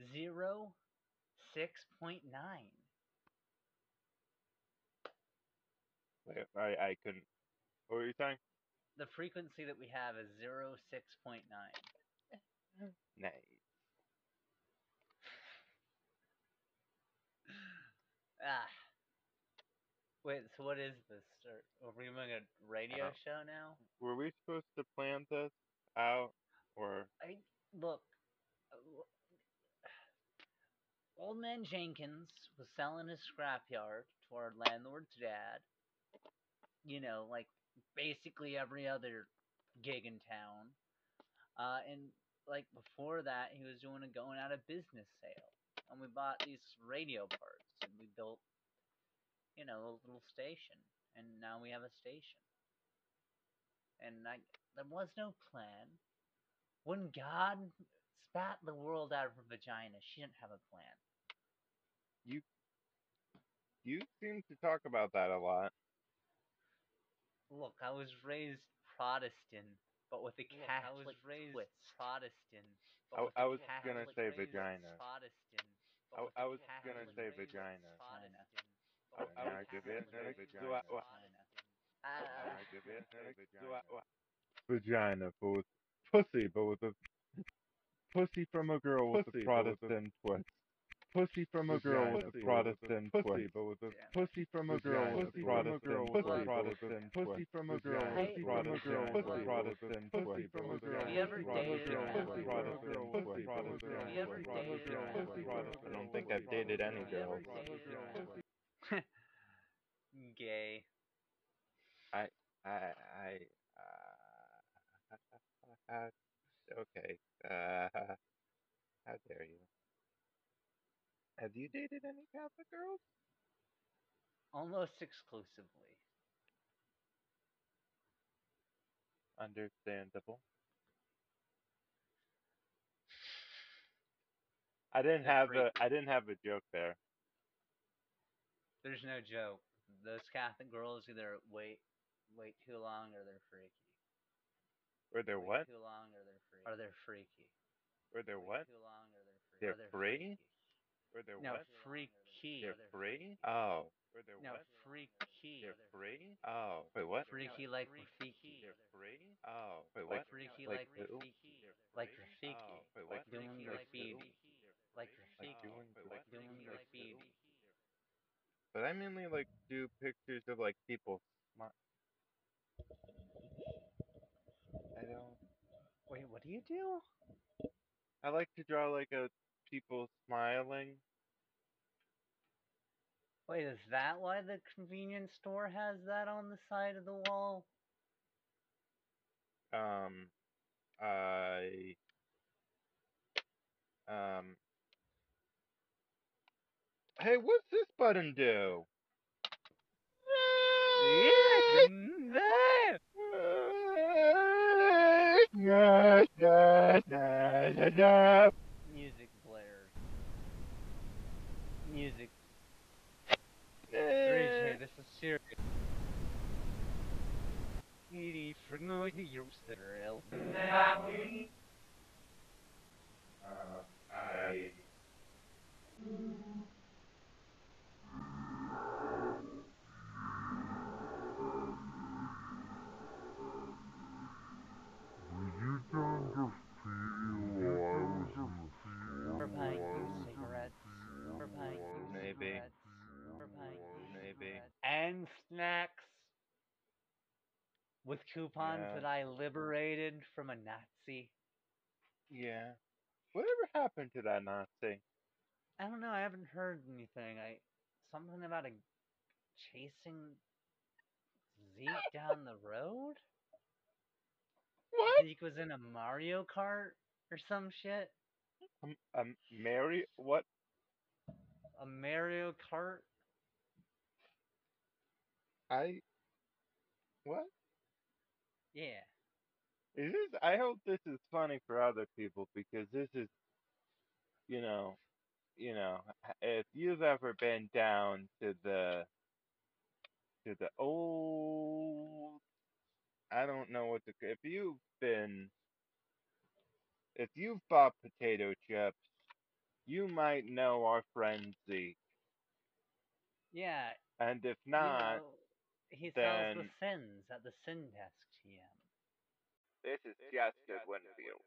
zero six point nine. Wait, I I couldn't. What were you saying? The frequency that we have is zero six point nine. Nice. Ah. Wait, so what is this? Are are we doing a radio Uh, show now? Were we supposed to plan this out, or I look. uh, w- Old man Jenkins was selling his scrapyard to our landlord's dad. You know, like basically every other gig in town. Uh, and like before that, he was doing a going out of business sale, and we bought these radio parts, and we built, you know, a little station, and now we have a station. And I, there was no plan. When God spat the world out of her vagina, she didn't have a plan. You you seem to talk about that a lot? Look, I was raised Protestant, but with a Look, I was Catholic raised twist. Protestant, but I- with I a was gonna Catholic say twist. vagina. Protestant, but I- with I a was gonna say vagina. China. I- But with I a was gonna say vagina. What- what-. Vagina, but with pussy, but with a pussy from a girl with a Protestant twist. Pussy from a girl with a Protestant twist. but with a Yeah. pussy from a girl with a Pussy Protestant with a. Protestant Pussy from a girl Vagina. with a Protestant Pussy. Protestant pussy from a girl Have you with ever a dated Protestant a- pussy Protestant pussy Protestant Have you ever dated a- pussy Protestant. I don't think I've dated any Have you ever girls. dated a- Gay. I I uh, okay. Uh, how dare you? Have you dated any Catholic girls? Almost exclusively. Understandable. I didn't have a I didn't have a joke there. There's no joke. Those Catholic girls either wait wait too long or they're freaky. Or they're Wait what? Too long or they're freaky. Or they're freaky. Or they're Wait what? Too long or they're freaky. They're they're free? freaky. Or they're No, what? freaky. They're free? Oh. Or they're No, what? freaky. They're free? Oh. Wait, what? Freaky like Rafiki. They're free? Oh. Wait, Like what? freaky like like? Rafiki. Like Rafiki. Oh. Wait, what? Doing Like graffiti. who? Like Like Rafiki. Like what? doing Like graffiti. But I mainly like do pictures of like people smi- I don't Wait, what do you do? I like to draw like a people smiling. Wait, is that why the convenience store has that on the side of the wall? Um I um Hey, what's this button do? Music blares. Music. Eh. 3J, this is serious. Edie, for no use the rail. I You don't just feel I was in the store. For buying I you was cigarettes. For buying you Maybe. cigarettes. For buying you Maybe. cigarettes. And snacks. With coupons Yeah. that I liberated from a Nazi. Yeah. Whatever happened to that Nazi? I don't know. I haven't heard anything. I something about a chasing Zeke down the road. What? Zeke was in a Mario Kart or some shit. Um, um Mary what a Mario Kart. I what? Yeah. Is this? I hope this is funny for other people because this is, you know, you know, if you've ever been down to the to the old, I don't know what to. If you've been, if you've bought potato chips, you might know our friend Zeke, Yeah. and if you not, know, he sells the then- sins at the Syndesk TM. This is Chester Winfield,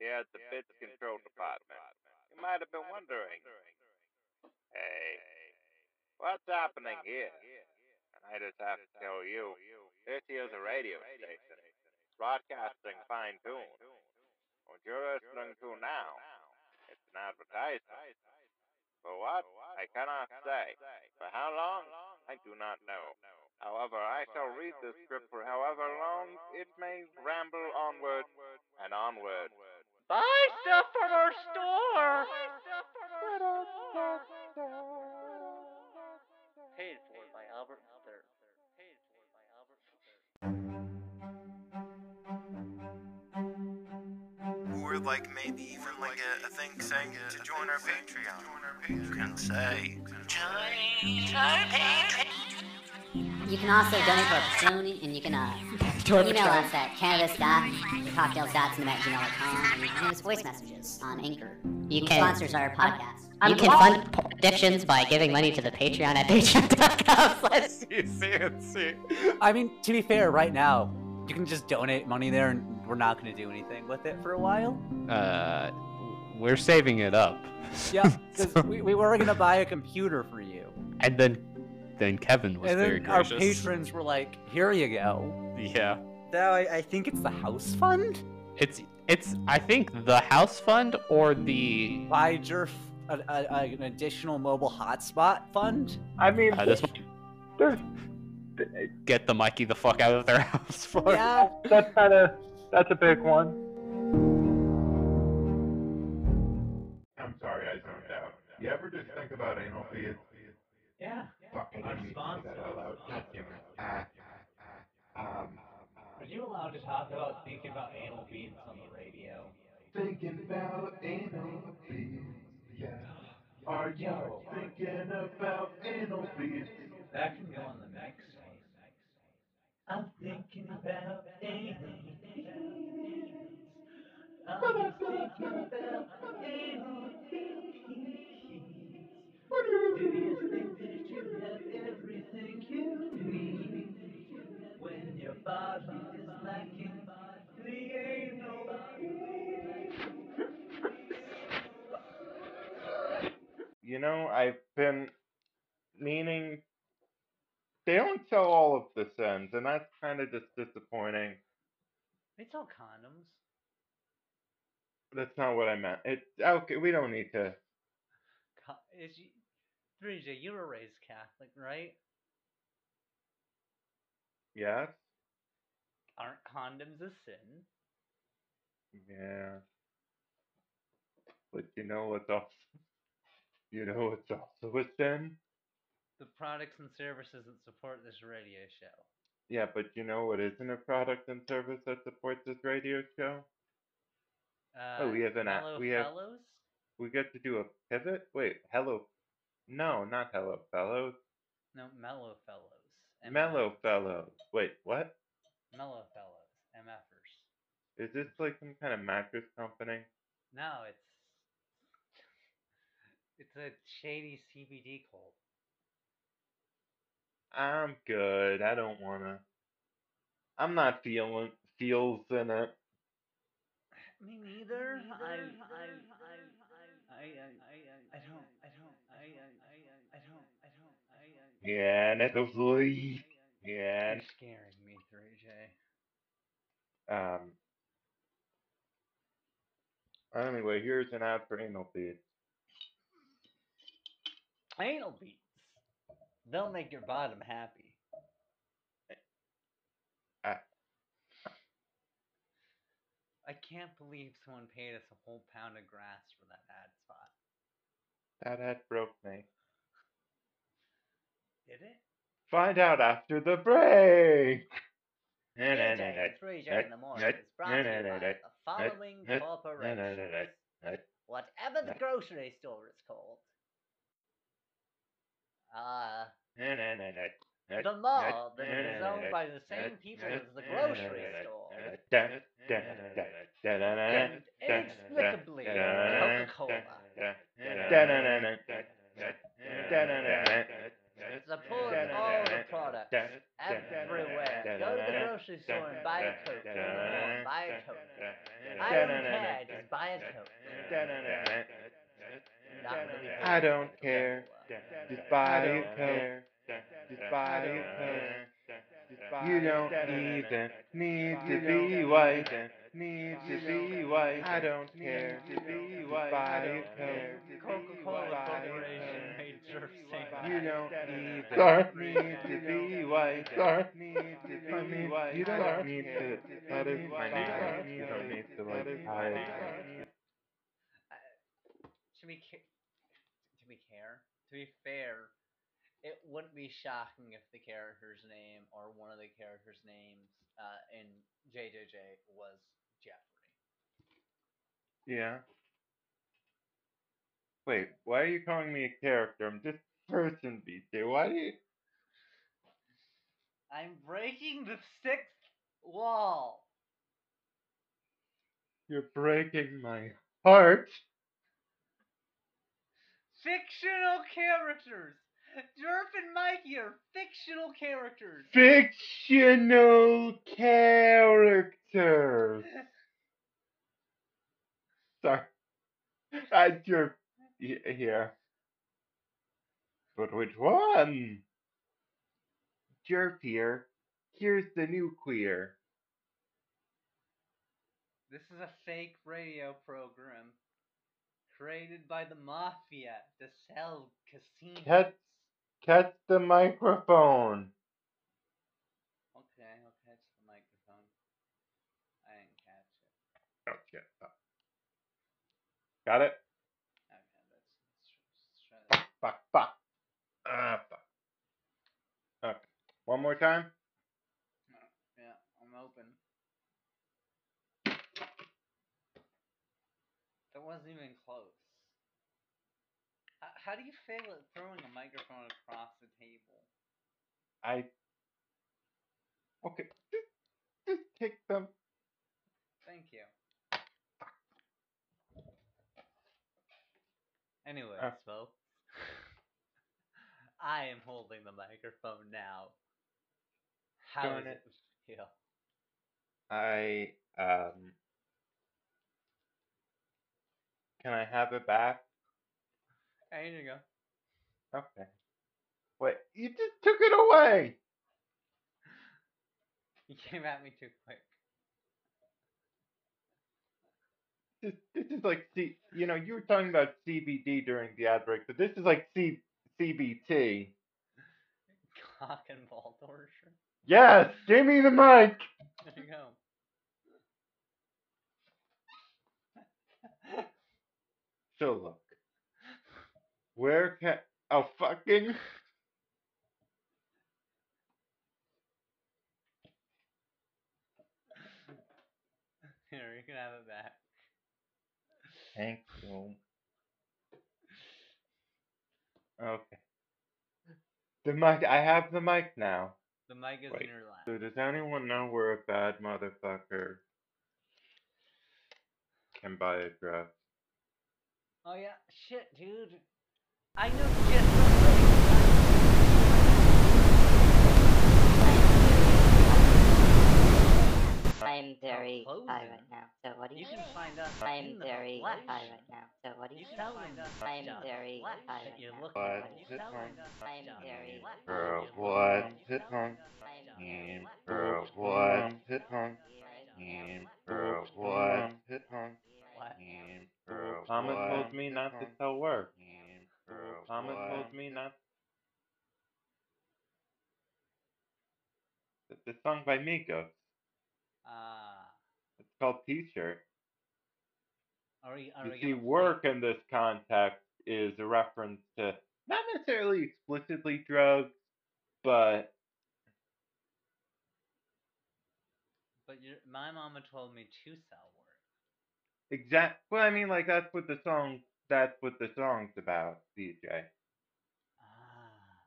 here at the Bits Control Department. You might have been wondering, hey, what's happening here? And I just have to tell you, this here's a radio station, broadcasting fine tune. What you're listening to now, it's an advertisement. For what? I cannot say. For how long? I do not know. However, I shall read the script for however long it may ramble onward and onward. Buy stuff from our store. Paid for by Albert III. Paid for by Albert III. Or like maybe even like a, a thing saying to join our Patreon. You can say, join our Patreon. You can also donate for our Patreon, and you can uh, email us at cannabis.cocktails.cinema@gmail.com, and you can leave us voice messages on Anchor. You can- sponsors our podcast. You can fund porn addictions by giving money to the Patreon at patreon.com slash CNC. I mean, to be fair, right now, you can just donate money there and we're not going to do anything with it for a while. Uh, we're saving it up. Yeah, because So- we, we were going to buy a computer for you. and then, then Kevin was and very then our patrons were like, here you go. Yeah, Now I, I think it's the house fund. it's it's. I think the house fund or the Buy Jerf a, a, a, an additional mobile hotspot fund. I mean, uh, this there's, get the Mikey the fuck out of their house for. Yeah. that's kind of that's a big one. I'm sorry, I zoned out. You ever just think about anal feeds? Yeah. Fuck, I didn't mean to that out. God damn it. Ah, um, Are you allowed to talk about thinking about anal beads on the radio? thinking about anal feeds. Yeah. Are you thinking about anal feeds? That can go on the mix. I'm thinking about anal beads. I'm thinking about anal beads. They all of the sends, and that's kind of just disappointing. It's all condoms. That's not what I meant. It okay. We don't need to. Co- is you, 3J, you were raised Catholic, right? Yes. Aren't condoms a sin? Yeah. But you know what's also you know what's also a sin? The products and services that support this radio show. Yeah, but you know what isn't a product and service that supports this radio show? Uh, Oh, we have an app- we have- Fellows? We get to do a pivot? Wait, hello No, not hello fellows. No, Mellow Fellows. Mellow fellows. Wait, what? Mellow Fellows. MFers. Is this like some kind of mattress company? No, it's it's a shady CBD cult. I'm good. I don't wanna. I'm not feeling feels in it. Me neither. I I I I I I I I I don't I don't I I I don't I don't I I Yeah, Netflix. Yeah. You're scaring me, 3J. Um. Anyway, here's an ad for anal feed. Anal beats. They'll make your bottom happy. I can't believe someone paid us a whole pound of grass for that ad spot. That ad broke me. Did it? Find out after the break. DJ 3J in the morning is brought to you by the following corporations. Whatever the grocery store is called. Uh, the mall that is owned by the same people as the grocery store. And inexplicably, Coca-Cola. Support all the products everywhere. Go to the grocery store and buy a Coke. Buy a Coke. I don't care, just buy a Coke. Not really I don't care. Just buy a Coke. Just buy a Coke. You don't even need to be white. Need to be white. I don't care to be white. Buy a Coke. Coca-Cola Corporation made sure You don't even Sorry. need to be white. Sorry. Need to be white. you don't need to- That is my name. You don't need to like hide it. To be to be care to be fair, it wouldn't be shocking if the character's name or one of the characters' names uh, in JJJ was Jeffrey. Yeah. Wait, why are you calling me a character? I'm just a person, BJ. Why do you? I'm breaking the sixth wall. You're breaking my heart. Fictional characters. Derp and Mikey are fictional characters. Fictional characters. Sorry. I y- here. But which one? Jerp here. Here's the new queer. This is a fake radio program created by the mafia to sell casinos. Catch, catch the microphone. Okay, I'll catch the microphone. I didn't catch it. Oh shit. Oh. Got it? Okay, let's, let's, try, let's try. Fuck, fuck. Ah, fuck. Okay. One more time? Yeah, I'm open. That wasn't even close. How, do you fail at throwing a microphone across the table? I. Okay. Just, just take them. Thank you. Anyways, Uh. folks, I am holding the microphone now. How Darn does it. it feel? I, um. Can I have it back? There you go. Okay. Wait, you just took it away! You came at me too quick. This, this is like C. You know, you were talking about CBD during the ad break, but this is like C CBT. Cock and ball torture. Yes, give me the mic. There you go. Look, where can oh fucking Here, you can have it back. thank you. Okay. The mic. I have the mic now. The mic is Wait, in your lap. So does anyone know where a bad motherfucker can buy a dress? Oh yeah, shit, dude. I know just the I'm very high right now. So what do You you? can find us I'm in very flesh. high right now. So what do you? You can find us I'm very high right you're now. looking What? for. You Sit can on. find us I'm just very flesh that Girl, you're what? looking for. Sit on. I'm And very girl, what? Hit home. And girl, what? Hit home. What? Thomas told me not to tell work. Thomas told me not. It's a song by Migos. Ah. It's called T-shirt. Are we? Are You see, gonna play- work in this context is a reference to not necessarily explicitly drugs, but But your, my mama told me to sell work. Exact. Well, I mean, like that's what the song. That's what the song's about, DJ. Ah.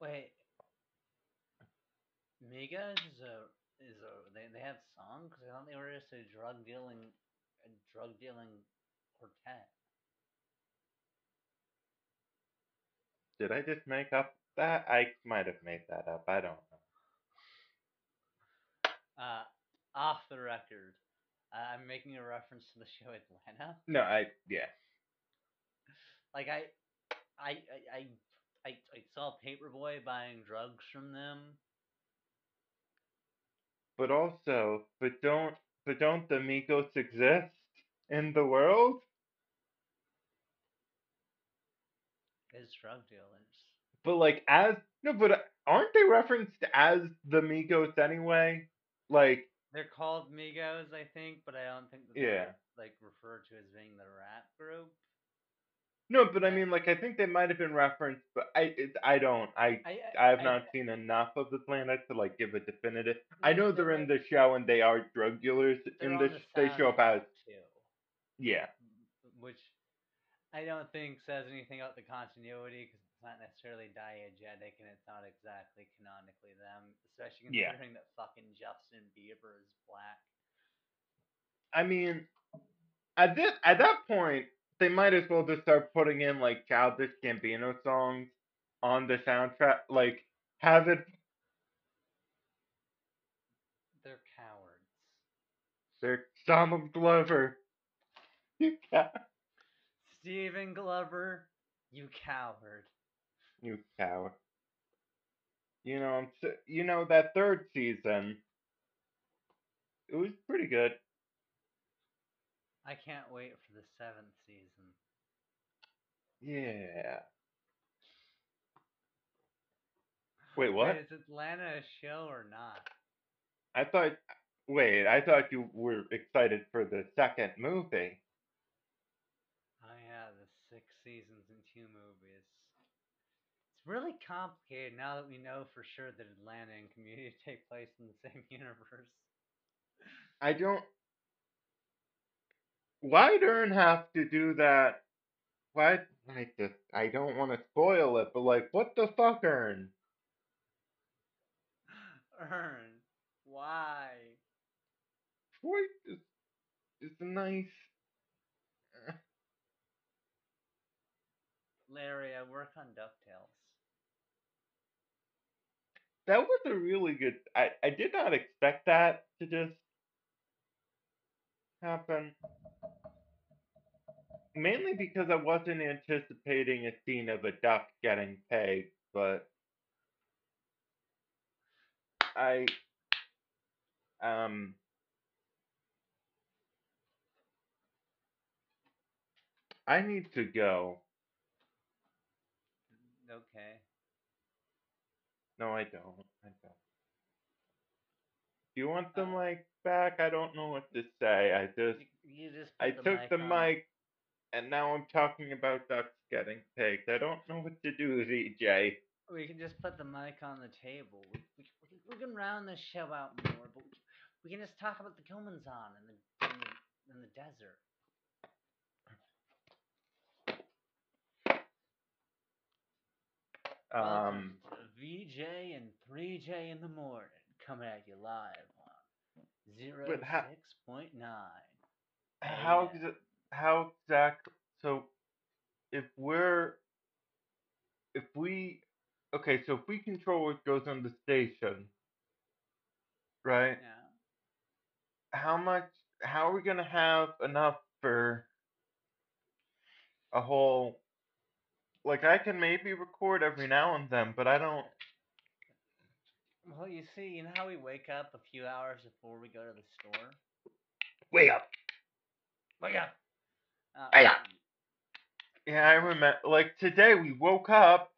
Wait. Migos is a is a they they have songs? I thought they were just a drug dealing a drug dealing quartet. Did I just make up that? I might have made that up. I don't know. Uh, off the record, uh, I'm making a reference to the show Atlanta. No, I yeah. Like I, I, I, I, I, saw Paper Boi buying drugs from them. But also, but don't, but don't the Migos exist in the world? as drug dealers. But like as no, but aren't they referenced as the Migos anyway? Like They're called Migos, I think, but I don't think that Yeah. they're like referred to as being the rap group. no, but I mean like I think they might have been referenced, but I it, I don't I I, I have I- not seen enough of the planet to like give a definitive. I know they they're in the show and they are drug dealers they're in this. the They show up as too, yeah. which I don't think says anything about the continuity because not necessarily diegetic and it's not exactly canonically them, especially Yeah. considering that fucking Justin Bieber is black. I mean, at this at that point, they might as well just start putting in like Childish Gambino songs on the soundtrack. Like have it. They're cowards. They're Donald Glover. You ca- Stephen Glover, you coward. You coward. You know, I'm. s- You know that third season. It was pretty good. I can't wait for the seventh season. Yeah. Wait, what? Wait, is Atlanta a show or not? I thought. Wait, I thought you were excited for the second movie. Oh yeah, the six seasons and two movies. It's really complicated now that we know for sure that Atlanta and Community take place in the same universe. I don't. Why'd Earn have to do that? Why? I just. I don't want to spoil it, but like, what the fuck, Earn? Earn, why? Troy is, is a nice. Larry, I work on DuckTales. That was a really good. I I did not expect that to just happen. Mainly because I wasn't anticipating a scene of a duck getting pegged, but I um I need to go. Okay. No, I don't. I don't. Do you want the mic back? I don't know what to say. I just You, you just I the took mic the on. mic and now I'm talking about ducks getting pegged. I don't know what to do, DJ. We can just put the mic on the table. We, we, we, can- we can round this show out more, but we, can just talk about the on in the, in the in the desert. Um, VJ and 3J in the morning, coming at you live on zero But how- six point nine. how exa- how exact? So, if we're if we okay, so if we control what goes on the station, right? Yeah. How much? How are we gonna have enough for a whole? Like I can maybe record every now and then, but I don't. Well, you see, you know how we wake up a few hours before we go to the store. Wake up! Wake up. Uh, Wake up. Yeah, I remember. Like today, we woke up.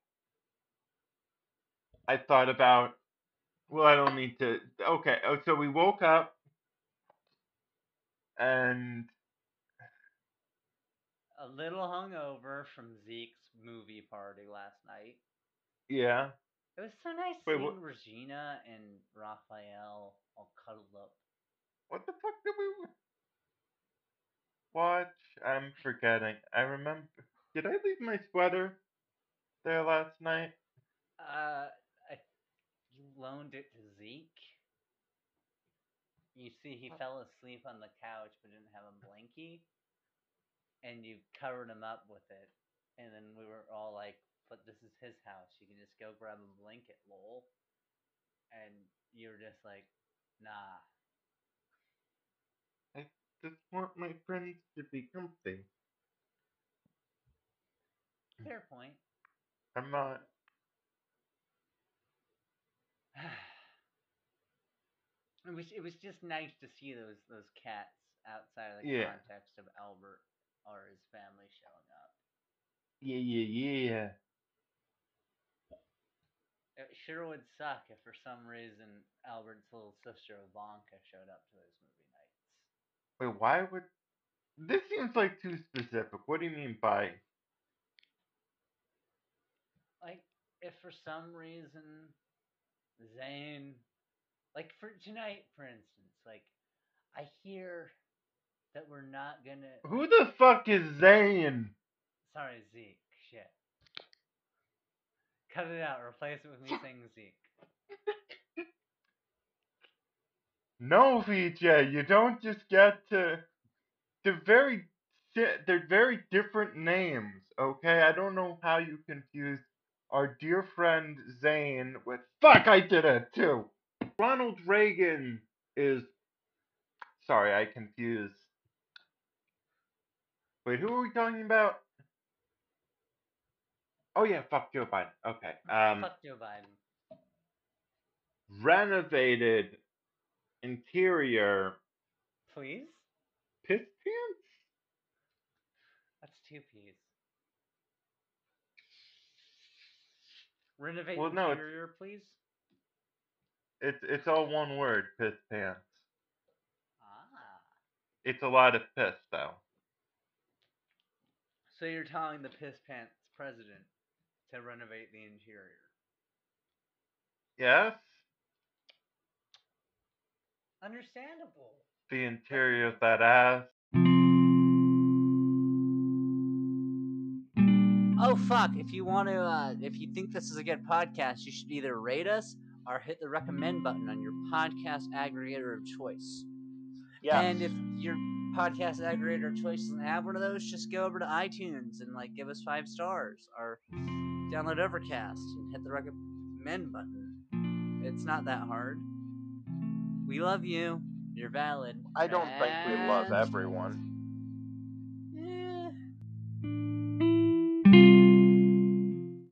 I thought about. Well, I don't need to. Okay, oh, so we woke up, and a little hungover from Zeke's movie party last night. Yeah. It was so nice Wait, seeing what- Regina and Raphael all cuddled up. What the fuck did we watch? I'm forgetting. I remember. Did I leave my sweater there last night? Uh, I you loaned it to Zeke. You see, he fell asleep on the couch but didn't have a blankie, and you covered him up with it. And then we were all like, "But this is his house. You can just go grab a blanket, lol." And you were just like, "Nah." I just want my friends to be comfy. Fair point. I'm not. It was it was just nice to see those those cats outside of the Yeah. context of Albert or his family showing up. Yeah, yeah, yeah. It sure would suck if for some reason Albert's little sister Ivanka showed up to those movie nights. Wait, why would. This seems like too specific. What do you mean by. Like if for some reason Zane like for tonight for instance, like I hear that we're not gonna Who the fuck is Zane? Sorry, Zeke. Shit. Cut it out. Replace it with me saying Zeke. No, VJ, you don't just get to. They're very. They're very different names, okay? I don't know how you confused our dear friend Zane with. Fuck, I did it too! Ronald Reagan is. Sorry, I confused. Wait, who are we talking about? Oh yeah, fuck Joe Biden. Okay. Um, Fuck Joe Biden. renovated interior Please? piss pants? That's two P's. Renovate Well, no, it's- interior, please? It's it's all one word, piss pants. Ah. It's a lot of piss though. So you're telling the piss pants president to renovate the interior. Yes? Understandable. The interior of that ass. Oh fuck! If you want to, uh, if you think this is a good podcast, you should either rate us or hit the recommend button on your podcast aggregator of choice. Yeah. And if your podcast aggregator of choice doesn't have one of those, just go over to iTunes and like give us five stars or download Overcast and hit the recommend button. It's not that hard. We love you. You're valid. I don't think we love everyone.